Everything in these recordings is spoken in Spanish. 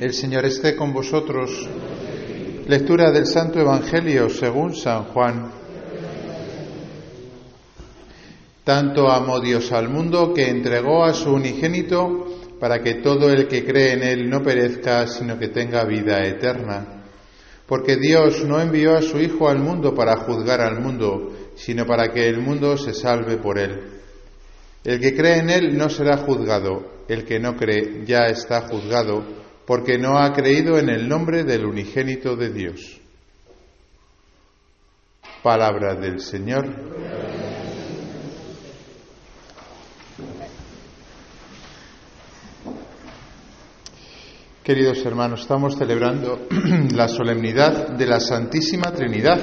El Señor esté con vosotros. Lectura del Santo Evangelio según San Juan. Tanto amó Dios al mundo que entregó a su unigénito para que todo el que cree en Él no perezca, sino que tenga vida eterna. Porque Dios no envió a su Hijo al mundo para juzgar al mundo, sino para que el mundo se salve por Él. El que cree en Él no será juzgado, el que no cree ya está juzgado porque no ha creído en el nombre del unigénito de Dios. Palabra del Señor. Queridos hermanos, estamos celebrando la solemnidad de la Santísima Trinidad.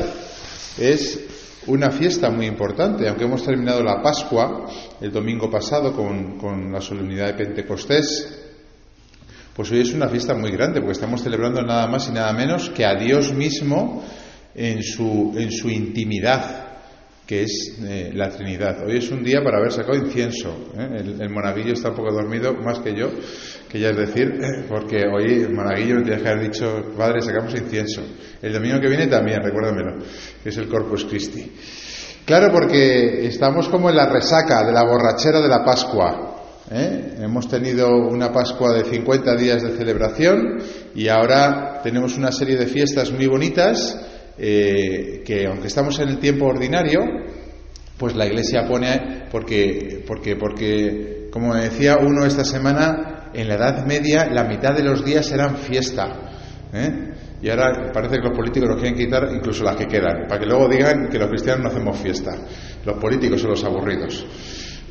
Es una fiesta muy importante, aunque hemos terminado la Pascua el domingo pasado con, con la solemnidad de Pentecostés, pues hoy es una fiesta muy grande porque estamos celebrando nada más y nada menos que a Dios mismo en su, en su intimidad, que es eh, la Trinidad. Hoy es un día para haber sacado incienso. ¿eh? El, monaguillo está un poco dormido, más que yo, que ya es decir, porque hoy el monaguillo me tiene que haber dicho, padre, sacamos incienso. El domingo que viene también, recuérdamelo, que es el Corpus Christi. Claro, porque estamos como en la resaca de la borrachera de la Pascua. ¿Eh? Hemos tenido una Pascua de 50 días de celebración y ahora tenemos una serie de fiestas muy bonitas eh, que aunque estamos en el tiempo ordinario, pues la Iglesia pone porque porque porque como decía uno esta semana en la Edad Media la mitad de los días eran fiesta. ¿eh? Y ahora parece que los políticos nos quieren quitar incluso las que quedan, para que luego digan que los cristianos no hacemos fiesta. Los políticos son los aburridos.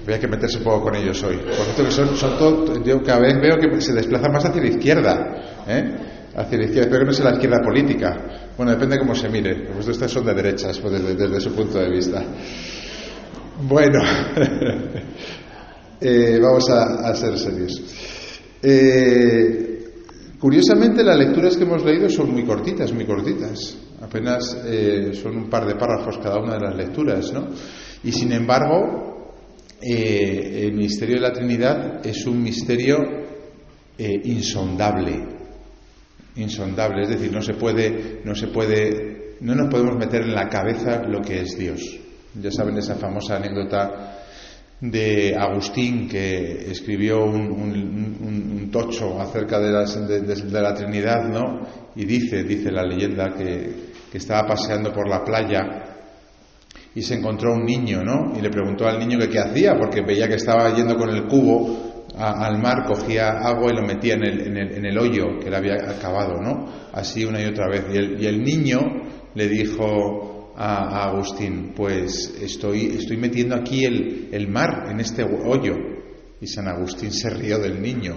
Voy a que meterse un poco con ellos hoy. Por cierto, que son, son todo, yo cada vez veo que se desplazan más hacia la izquierda. ¿eh? Hacia la izquierda. Espero que no sea la izquierda política. Bueno, depende de cómo se mire. Estos son de derechas, pues desde, su punto de vista. Bueno, eh, vamos a, a, ser serios. Eh, curiosamente, las lecturas que hemos leído son muy cortitas, muy cortitas. Apenas eh, son un par de párrafos cada una de las lecturas, ¿no? Y sin embargo, eh, el misterio de la Trinidad es un misterio eh, insondable, insondable, es decir, no se puede, no se puede, no nos podemos meter en la cabeza lo que es Dios. Ya saben esa famosa anécdota de Agustín que escribió un, tocho acerca de, de, la Trinidad, ¿no? Y dice, dice la leyenda que estaba paseando por la playa y se encontró un niño, ¿no? Y le preguntó al niño que qué hacía, porque veía que estaba yendo con el cubo al mar, cogía agua y lo metía en el, en el, hoyo que le había acabado, ¿no? Así una y otra vez. Y el, y el niño le dijo a, Agustín, pues estoy, estoy metiendo aquí el, el mar en este hoyo. Y San Agustín se rió del niño.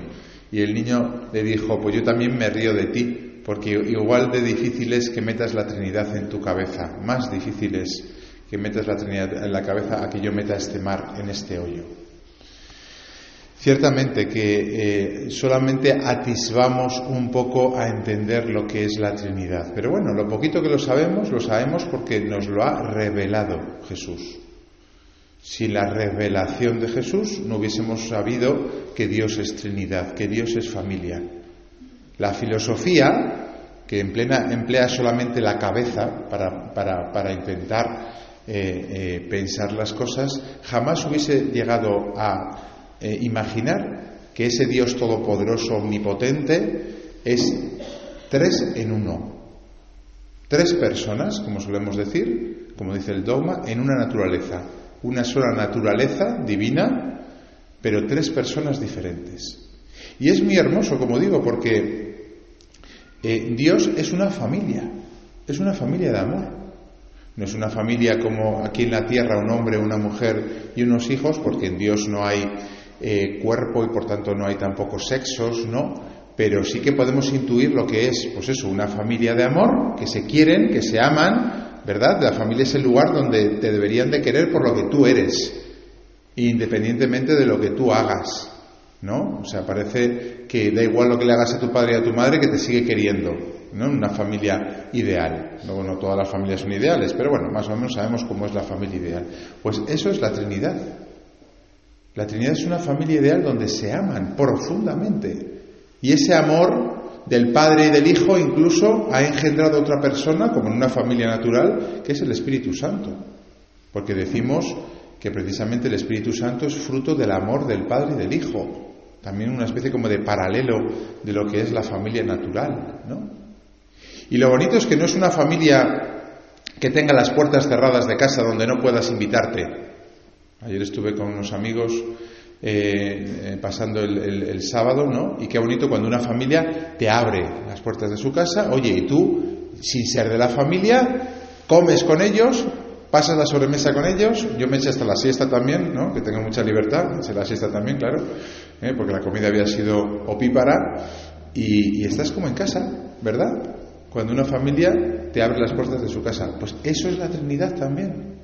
Y el niño le dijo, pues yo también me río de ti, porque igual de difícil es que metas la Trinidad en tu cabeza, más difícil es que metas la Trinidad en la cabeza a que yo meta este mar en este hoyo. Ciertamente que eh, solamente atisbamos un poco a entender lo que es la Trinidad, pero bueno, lo poquito que lo sabemos, lo sabemos porque nos lo ha revelado Jesús. Sin la revelación de Jesús no hubiésemos sabido que Dios es Trinidad, que Dios es familia. La filosofía, que emplea solamente la cabeza para, para, para intentar eh, eh, pensar las cosas, jamás hubiese llegado a eh, imaginar que ese Dios todopoderoso, omnipotente, es tres en uno. Tres personas, como solemos decir, como dice el dogma, en una naturaleza. Una sola naturaleza divina, pero tres personas diferentes. Y es muy hermoso, como digo, porque Dios es una familia, es una familia de amor. No es una familia como aquí en la tierra, un hombre, una mujer y unos hijos, porque en Dios no hay eh, cuerpo y por tanto no hay tampoco sexos, ¿no? Pero sí que podemos intuir lo que es, pues eso, una familia de amor, que se quieren, que se aman, ¿verdad? La familia es el lugar donde te deberían de querer por lo que tú eres, independientemente de lo que tú hagas, ¿no? O sea, parece que da igual lo que le hagas a tu padre y a tu madre que te sigue queriendo, ¿no? Una familia ideal. No todas las familias son ideales, pero bueno, más o menos sabemos cómo es la familia ideal. Pues eso es la Trinidad. La Trinidad es una familia ideal donde se aman profundamente. Y ese amor del Padre y del Hijo incluso ha engendrado otra persona, como en una familia natural, que es el Espíritu Santo. Porque decimos que precisamente el Espíritu Santo es fruto del amor del Padre y del Hijo. También una especie como de paralelo de lo que es la familia natural, ¿no? Y lo bonito es que no es una familia que tenga las puertas cerradas de casa donde no puedas invitarte. Ayer estuve con unos amigos eh, eh, pasando el, sábado, ¿no? Y qué bonito cuando una familia te abre las puertas de su casa, oye, y tú, sin ser de la familia, comes con ellos, pasas la sobremesa con ellos, yo me eché hasta la siesta también, ¿no? Que tengo mucha libertad, me eché la siesta también, claro, ¿eh? porque la comida había sido opípara, y, y estás como en casa, ¿verdad? Cuando una familia te abre las puertas de su casa. Pues eso es la Trinidad también.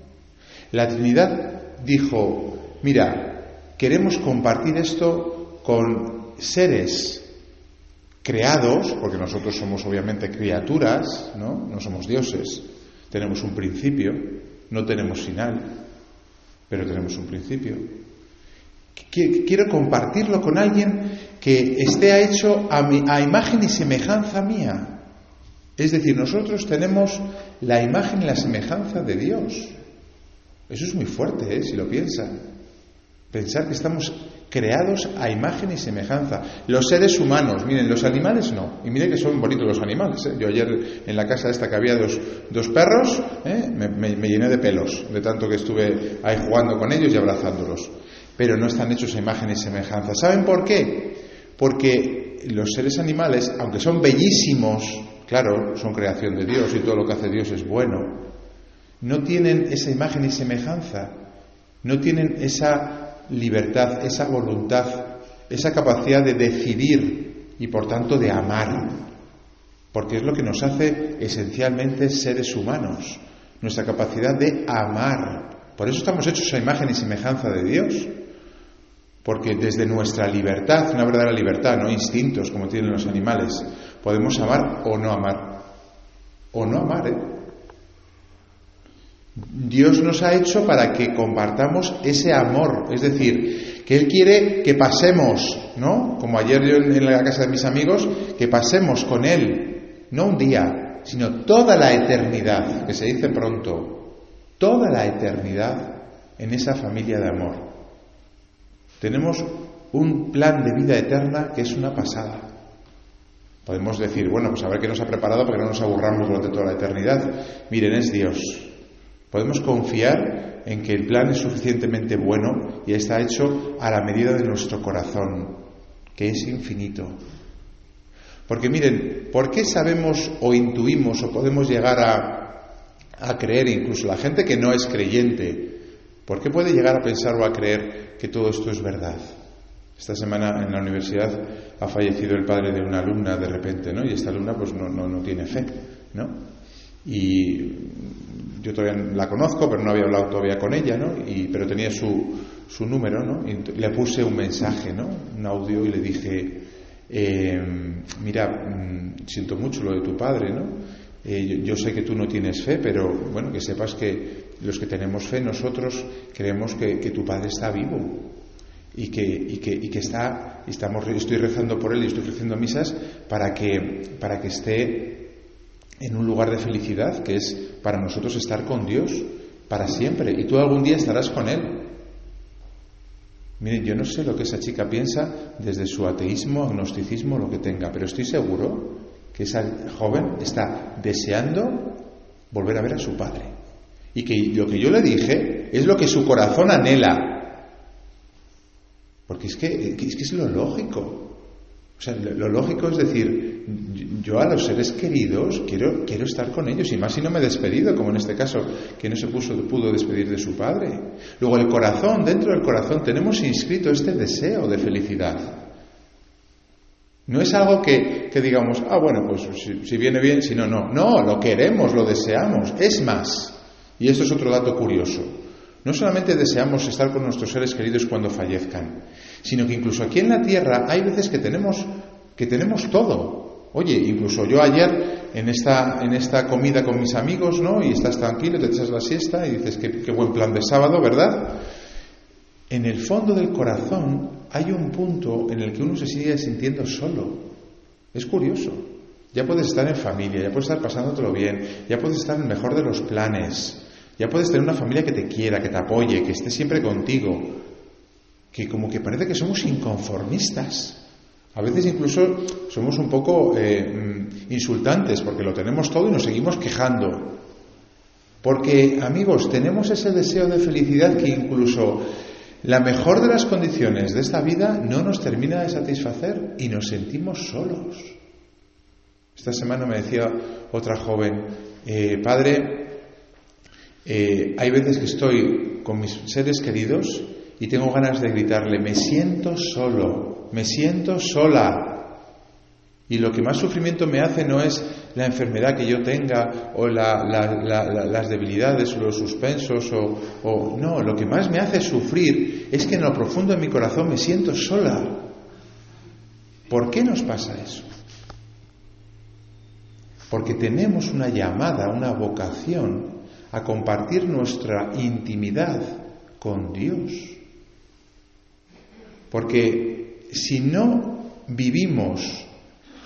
La Trinidad dijo, mira, queremos compartir esto con seres creados, porque nosotros somos obviamente criaturas, ¿no? No somos dioses. Tenemos un principio, no tenemos final, pero tenemos un principio. Quiero compartirlo con alguien que esté hecho a, imagen y semejanza mía. Es decir, nosotros tenemos la imagen y la semejanza de Dios. Eso es muy fuerte, ¿eh? si lo piensan. Pensar que estamos creados a imagen y semejanza. Los seres humanos, miren, los animales no. Y miren que son bonitos los animales. ¿eh? Yo ayer en la casa esta que había dos, dos perros, ¿eh? me, me, llené de pelos, de tanto que estuve ahí jugando con ellos y abrazándolos. Pero no están hechos a imagen y semejanza. ¿Saben por qué? Porque los seres animales, aunque son bellísimos, Claro, son creación de Dios y todo lo que hace Dios es bueno. No tienen esa imagen y semejanza, no tienen esa libertad, esa voluntad, esa capacidad de decidir y por tanto de amar, porque es lo que nos hace esencialmente seres humanos, nuestra capacidad de amar. Por eso estamos hechos a imagen y semejanza de Dios. Porque desde nuestra libertad, una verdadera libertad, no instintos como tienen los animales, podemos amar o no amar. O no amar, ¿eh? Dios nos ha hecho para que compartamos ese amor, es decir, que Él quiere que pasemos, ¿no? Como ayer yo en la casa de mis amigos, que pasemos con Él, no un día, sino toda la eternidad, que se dice pronto, toda la eternidad en esa familia de amor. Tenemos un plan de vida eterna que es una pasada. Podemos decir, bueno, pues a ver qué nos ha preparado para que no nos aburramos durante toda la eternidad. Miren, es Dios. Podemos confiar en que el plan es suficientemente bueno y está hecho a la medida de nuestro corazón, que es infinito. Porque miren, ¿por qué sabemos o intuimos o podemos llegar a, a creer, incluso la gente que no es creyente, ¿por qué puede llegar a pensar o a creer que todo esto es verdad. Esta semana en la universidad ha fallecido el padre de una alumna de repente, ¿no? Y esta alumna pues no, no, tiene fe, ¿no? Y yo todavía la conozco, pero no había hablado todavía con ella, ¿no? Y, pero tenía su, su número, ¿no? Y le puse un mensaje, ¿no? Un audio y le dije, eh, mira, mm, siento mucho lo de tu padre, ¿no? Eh, yo, sé que tú no tienes fe, pero bueno, que sepas que los que tenemos fe nosotros creemos que, tu Padre está vivo y que, y que, y que está, estamos, estoy rezando por él y estoy ofreciendo misas para que, para que esté en un lugar de felicidad, que es para nosotros estar con Dios para siempre. Y tú algún día estarás con Él. Miren, yo no sé lo que esa chica piensa desde su ateísmo, agnosticismo, lo que tenga, pero estoy seguro que esa joven está deseando volver a ver a su padre. Y que lo que yo le dije es lo que su corazón anhela. Porque es que, es que es lo lógico. O sea, lo lógico es decir, yo a los seres queridos quiero, quiero estar con ellos, y más si no me he despedido, como en este caso, que no se puso, pudo despedir de su padre. Luego el corazón, dentro del corazón tenemos inscrito este deseo de felicidad. No es algo que, digamos, ah, bueno, pues si, viene bien, si no, no. No, lo queremos, lo deseamos. Es más, y esto es otro dato curioso, no solamente deseamos estar con nuestros seres queridos cuando fallezcan, sino que incluso aquí en la tierra hay veces que tenemos, que tenemos todo. Oye, incluso yo ayer en esta, en esta comida con mis amigos, ¿no? Y estás tranquilo, te echas la siesta y dices, qué, qué buen plan de sábado, ¿verdad? En el fondo del corazón hay un punto en el que uno se sigue sintiendo solo. Es curioso. Ya puedes estar en familia, ya puedes estar pasándotelo bien, ya puedes estar en el mejor de los planes, ya puedes tener una familia que te quiera, que te apoye, que esté siempre contigo, que como que parece que somos inconformistas. A veces incluso somos un poco eh, mm, insultantes porque lo tenemos todo y nos seguimos quejando. Porque, amigos, tenemos ese deseo de felicidad que incluso la mejor de las condiciones de esta vida no nos termina de satisfacer y nos sentimos solos. Esta semana me decía otra joven, eh, padre, eh, hay veces que estoy con mis seres queridos y tengo ganas de gritarle, me siento solo, me siento sola. Y lo que más sufrimiento me hace no es la enfermedad que yo tenga o las debilidades o los suspensos o, o, no, lo que más me hace sufrir es que en lo profundo de mi corazón me siento sola. ¿Por qué nos pasa eso? Porque tenemos una llamada, una vocación a compartir nuestra intimidad con Dios. Porque si no vivimos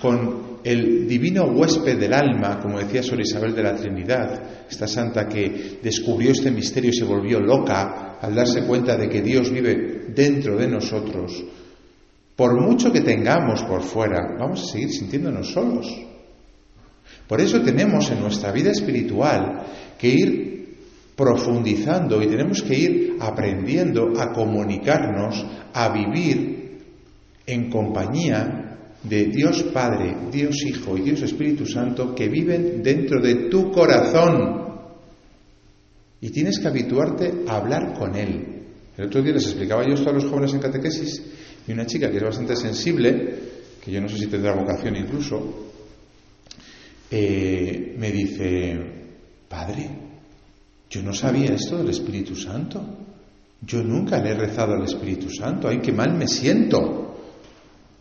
con el divino huésped del alma, como decía Sor Isabel de la Trinidad, esta santa que descubrió este misterio y se volvió loca al darse cuenta de que Dios vive dentro de nosotros, por mucho que tengamos por fuera, vamos a seguir sintiéndonos solos. Por eso tenemos en nuestra vida espiritual que ir profundizando y tenemos que ir aprendiendo a comunicarnos, a vivir en compañía de Dios Padre, Dios Hijo y Dios Espíritu Santo que viven dentro de tu corazón. Y tienes que habituarte a hablar con Él. El otro día les explicaba yo esto a los jóvenes en catequesis y una chica que es bastante sensible, que yo no sé si tendrá vocación incluso, eh, me dice, Padre, yo no sabía esto del Espíritu Santo. Yo nunca le he rezado al Espíritu Santo. ¡Ay, qué mal me siento!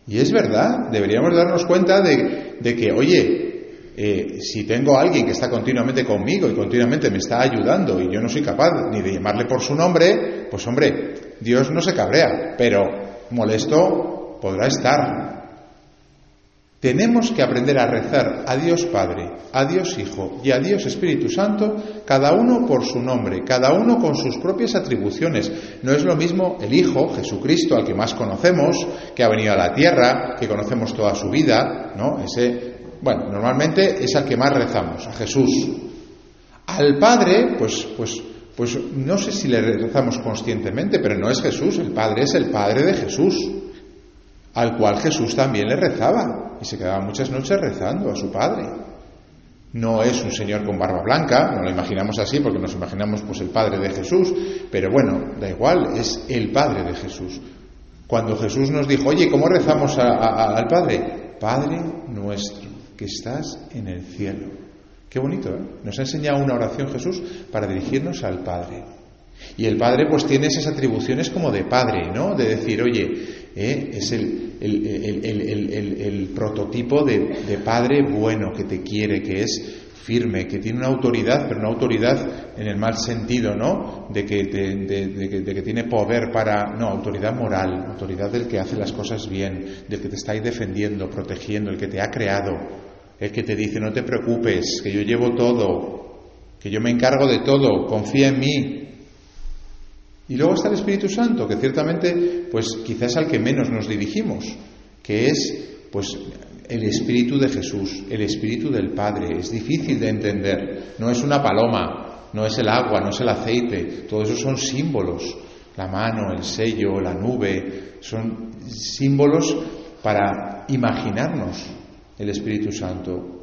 Y es verdad, deberíamos darnos cuenta de, que, oye, eh, si tengo a alguien que está continuamente conmigo y continuamente me está ayudando y yo no soy capaz ni de llamarle por su nombre, pues hombre, Dios no se cabrea, pero molesto podrá estar. Tenemos que aprender a rezar a Dios Padre, a Dios Hijo y a Dios Espíritu Santo, cada uno por su nombre, cada uno con sus propias atribuciones. No es lo mismo el Hijo, Jesucristo, al que más conocemos, que ha venido a la tierra, que conocemos toda su vida, ¿no? Ese, bueno, normalmente es al que más rezamos, a Jesús. Al Padre, pues, pues, pues no sé si le rezamos conscientemente, pero no es Jesús, el Padre es el Padre de Jesús al cual Jesús también le rezaba y se quedaba muchas noches rezando a su Padre. No es un señor con barba blanca, no lo imaginamos así porque nos imaginamos pues el Padre de Jesús, pero bueno, da igual, es el Padre de Jesús. Cuando Jesús nos dijo, oye, ¿cómo rezamos al Padre? Padre nuestro, que estás en el cielo. Qué bonito, ¿eh? Nos ha enseñado una oración Jesús para dirigirnos al Padre. Y el Padre pues tiene esas atribuciones como de Padre, ¿no? De decir, oye, ¿eh? es el, el, prototipo de, padre bueno que te quiere, que es firme, que tiene una autoridad, pero una autoridad en el mal sentido, ¿no? De que, de, que, tiene poder para, no, autoridad moral, autoridad del que hace las cosas bien, del que te está defendiendo, protegiendo, el que te ha creado, el que te dice, no te preocupes, que yo llevo todo, que yo me encargo de todo, confía en mí, y luego está el Espíritu Santo, que ciertamente, pues quizás al que menos nos dirigimos, que es, pues, el Espíritu de Jesús, el Espíritu del Padre. Es difícil de entender. No es una paloma, no es el agua, no es el aceite. Todo eso son símbolos. La mano, el sello, la nube, son símbolos para imaginarnos el Espíritu Santo.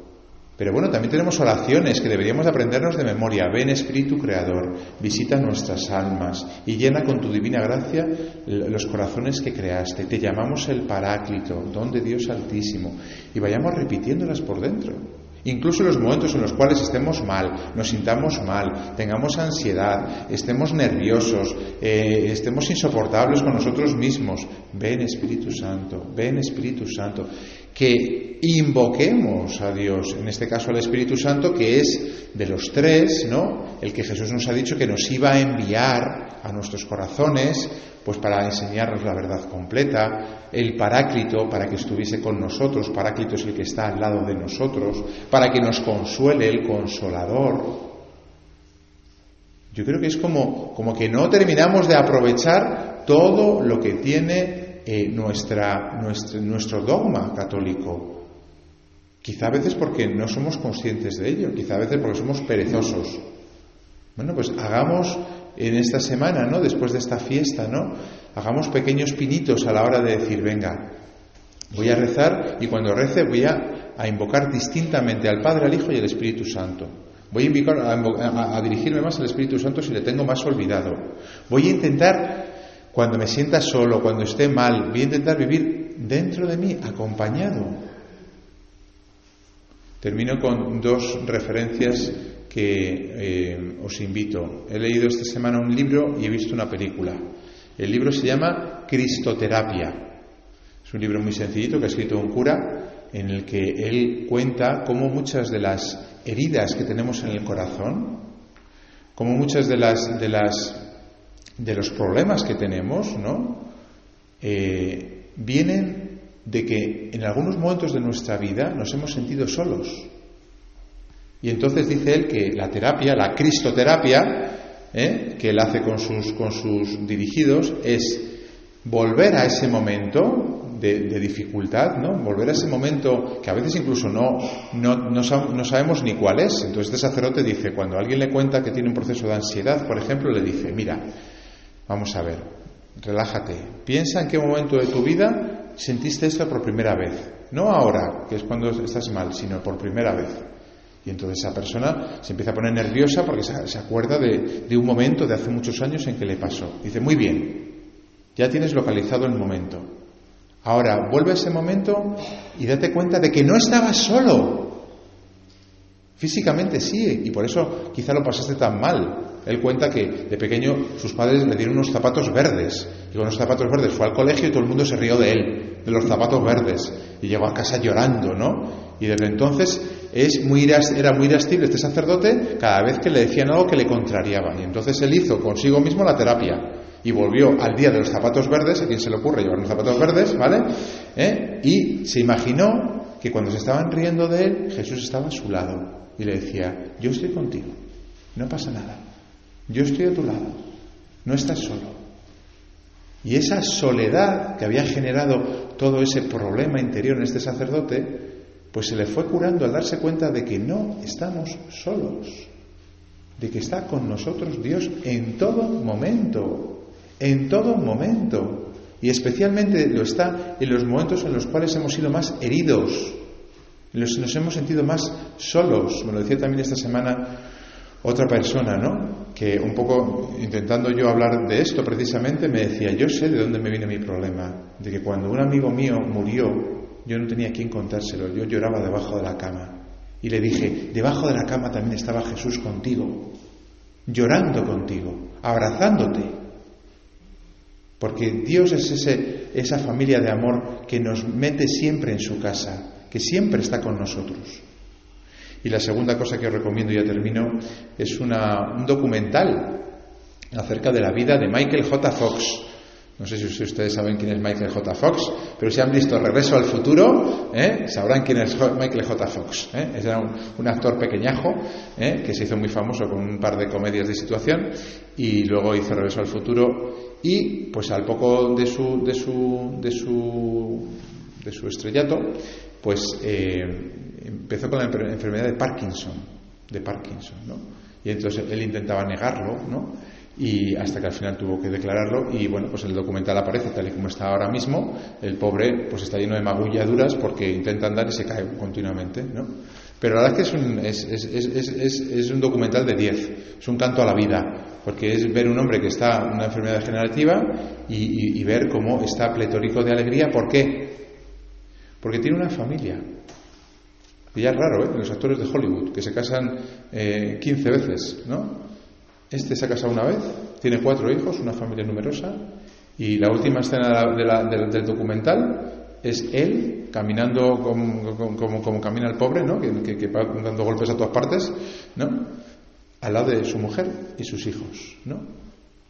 Pero bueno, también tenemos oraciones que deberíamos aprendernos de memoria. Ven Espíritu Creador, visita nuestras almas y llena con tu divina gracia los corazones que creaste. Te llamamos el Paráclito, don de Dios Altísimo, y vayamos repitiéndolas por dentro. Incluso en los momentos en los cuales estemos mal, nos sintamos mal, tengamos ansiedad, estemos nerviosos, eh, estemos insoportables con nosotros mismos. Ven Espíritu Santo, ven Espíritu Santo que invoquemos a Dios, en este caso al Espíritu Santo, que es de los tres, ¿no? El que Jesús nos ha dicho que nos iba a enviar a nuestros corazones, pues para enseñarnos la verdad completa, el Paráclito para que estuviese con nosotros, Paráclito es el que está al lado de nosotros, para que nos consuele el consolador. Yo creo que es como, como que no terminamos de aprovechar todo lo que tiene eh, nuestra, nuestro, dogma católico. Quizá a veces porque no somos conscientes de ello, quizá a veces porque somos perezosos. Bueno, pues hagamos en esta semana, ¿no? Después de esta fiesta, ¿no? Hagamos pequeños pinitos a la hora de decir, venga, voy a rezar y cuando rece voy a, a invocar distintamente al Padre, al Hijo y al Espíritu Santo. Voy a, invocar, a, a, dirigirme más al Espíritu Santo si le tengo más olvidado. Voy a intentar, cuando me sienta solo, cuando esté mal, voy a intentar vivir dentro de mí, acompañado. Termino con dos referencias que eh, os invito. He leído esta semana un libro y he visto una película. El libro se llama Cristoterapia. Es un libro muy sencillito que ha escrito un cura en el que él cuenta cómo muchas de las heridas que tenemos en el corazón, cómo muchas de las de las de los problemas que tenemos, ¿no? Eh, vienen de que en algunos momentos de nuestra vida nos hemos sentido solos y entonces dice él que la terapia, la cristoterapia, ¿eh? que él hace con sus, con sus dirigidos, es volver a ese momento de, dificultad, ¿no? Volver a ese momento que a veces incluso no, no, no, sabemos ni cuál es. Entonces este sacerdote dice, cuando alguien le cuenta que tiene un proceso de ansiedad, por ejemplo, le dice, mira, vamos a ver, relájate, piensa en qué momento de tu vida sentiste esto por primera vez. No ahora, que es cuando estás mal, sino por primera vez. Y entonces esa persona se empieza a poner nerviosa porque se, acuerda de, un momento de hace muchos años en que le pasó. Dice, muy bien, ya tienes localizado el momento. Ahora, vuelve a ese momento y date cuenta de que no estabas solo. Físicamente sí, y por eso quizá lo pasaste tan mal. Él cuenta que de pequeño sus padres le dieron unos zapatos verdes. Y con los zapatos verdes fue al colegio y todo el mundo se rió de él, de los zapatos verdes. Y llegó a casa llorando, ¿no? Y desde entonces es muy, era muy irascible este sacerdote cada vez que le decían algo que le contrariaba. Y entonces él hizo consigo mismo la terapia. Y volvió al día de los zapatos verdes, a quien se le ocurre llevar unos zapatos verdes, ¿vale? ¿Eh? Y se imaginó que cuando se estaban riendo de él, Jesús estaba a su lado y le decía, yo estoy contigo, no pasa nada, yo estoy a tu lado, no estás solo. Y esa soledad que había generado todo ese problema interior en este sacerdote, pues se le fue curando al darse cuenta de que no estamos solos, de que está con nosotros Dios en todo momento, en todo momento. Y especialmente lo está en los momentos en los cuales hemos sido más heridos, en los que nos hemos sentido más solos. Me lo decía también esta semana otra persona, ¿no? Que un poco intentando yo hablar de esto precisamente me decía, yo sé de dónde me viene mi problema, de que cuando un amigo mío murió yo no tenía quien contárselo, yo lloraba debajo de la cama. Y le dije, debajo de la cama también estaba Jesús contigo, llorando contigo, abrazándote. Porque Dios es ese, esa familia de amor que nos mete siempre en su casa, que siempre está con nosotros. Y la segunda cosa que os recomiendo, ya termino, es una, un documental acerca de la vida de Michael J. Fox. No sé si ustedes saben quién es Michael J. Fox, pero si han visto Regreso al Futuro, ¿eh? sabrán quién es Michael J. Fox. ¿eh? Es un, actor pequeñajo ¿eh? que se hizo muy famoso con un par de comedias de situación y luego hizo Regreso al Futuro y pues al poco de su, de su, de su, de su estrellato, pues empezó con la enfermedad de Parkinson, de Parkinson, ¿no? Y entonces él intentaba negarlo, ¿no? y hasta que al final tuvo que declararlo y bueno, pues el documental aparece tal y como está ahora mismo, el pobre pues está lleno de magulladuras porque intenta andar y se cae continuamente, ¿no? Pero la verdad es que es un, es, es, es, un documental de 10, es un canto a la vida, porque es ver un hombre que está en una enfermedad degenerativa y, y, ver cómo está pletórico de alegría, ¿por qué? Porque tiene una familia, y ya es raro, ¿eh? Los actores de Hollywood, que se casan eh, 15 veces, ¿no? Este se ha casado una vez, tiene cuatro hijos, una familia numerosa, y la última escena del documental es él caminando como, como, camina el pobre, ¿no? Que, que, va dando golpes a todas partes, ¿no? Al lado de su mujer y sus hijos, ¿no?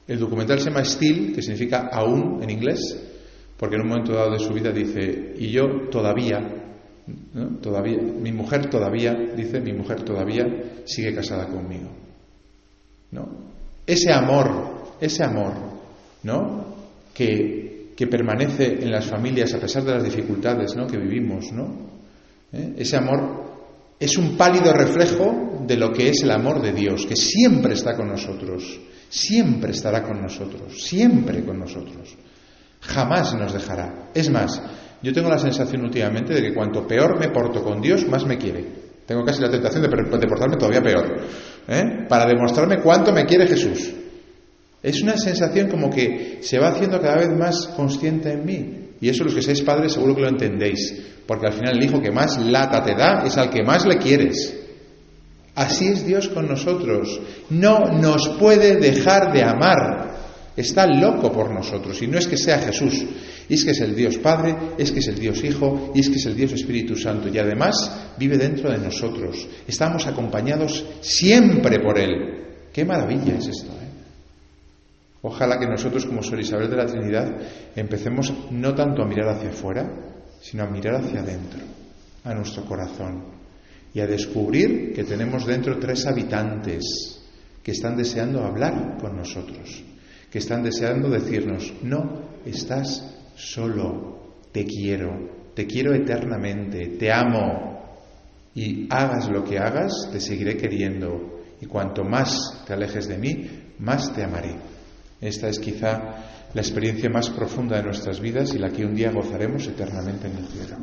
El documental se llama Still, que significa aún en inglés, porque en un momento dado de su vida dice, y yo todavía, todavía, mi mujer todavía, dice, mi mujer todavía sigue casada conmigo. ¿No? Ese amor, ese amor, ¿no? Que, que permanece en las familias a pesar de las dificultades ¿no? que vivimos, ¿no? ¿Eh? Ese amor es un pálido reflejo de lo que es el amor de Dios, que siempre está con nosotros, siempre estará con nosotros, siempre con nosotros. Jamás nos dejará. Es más, yo tengo la sensación últimamente de que cuanto peor me porto con Dios, más me quiere. Tengo casi la tentación de, portarme todavía peor, ¿eh? para demostrarme cuánto me quiere Jesús. Es una sensación como que se va haciendo cada vez más consciente en mí. Y eso los que seáis padres seguro que lo entendéis, porque al final el hijo que más lata te da es al que más le quieres. Así es Dios con nosotros. No nos puede dejar de amar. Está loco por nosotros y no es que sea Jesús, es que es el Dios Padre, es que es el Dios Hijo y es que es el Dios Espíritu Santo y además vive dentro de nosotros. Estamos acompañados siempre por Él. Qué maravilla es esto. ¿eh? Ojalá que nosotros como Sor Isabel de la Trinidad empecemos no tanto a mirar hacia afuera, sino a mirar hacia adentro, a nuestro corazón y a descubrir que tenemos dentro tres habitantes que están deseando hablar con nosotros que están deseando decirnos, no estás solo, te quiero, te quiero eternamente, te amo, y hagas lo que hagas, te seguiré queriendo, y cuanto más te alejes de mí, más te amaré. Esta es quizá la experiencia más profunda de nuestras vidas y la que un día gozaremos eternamente en el cielo.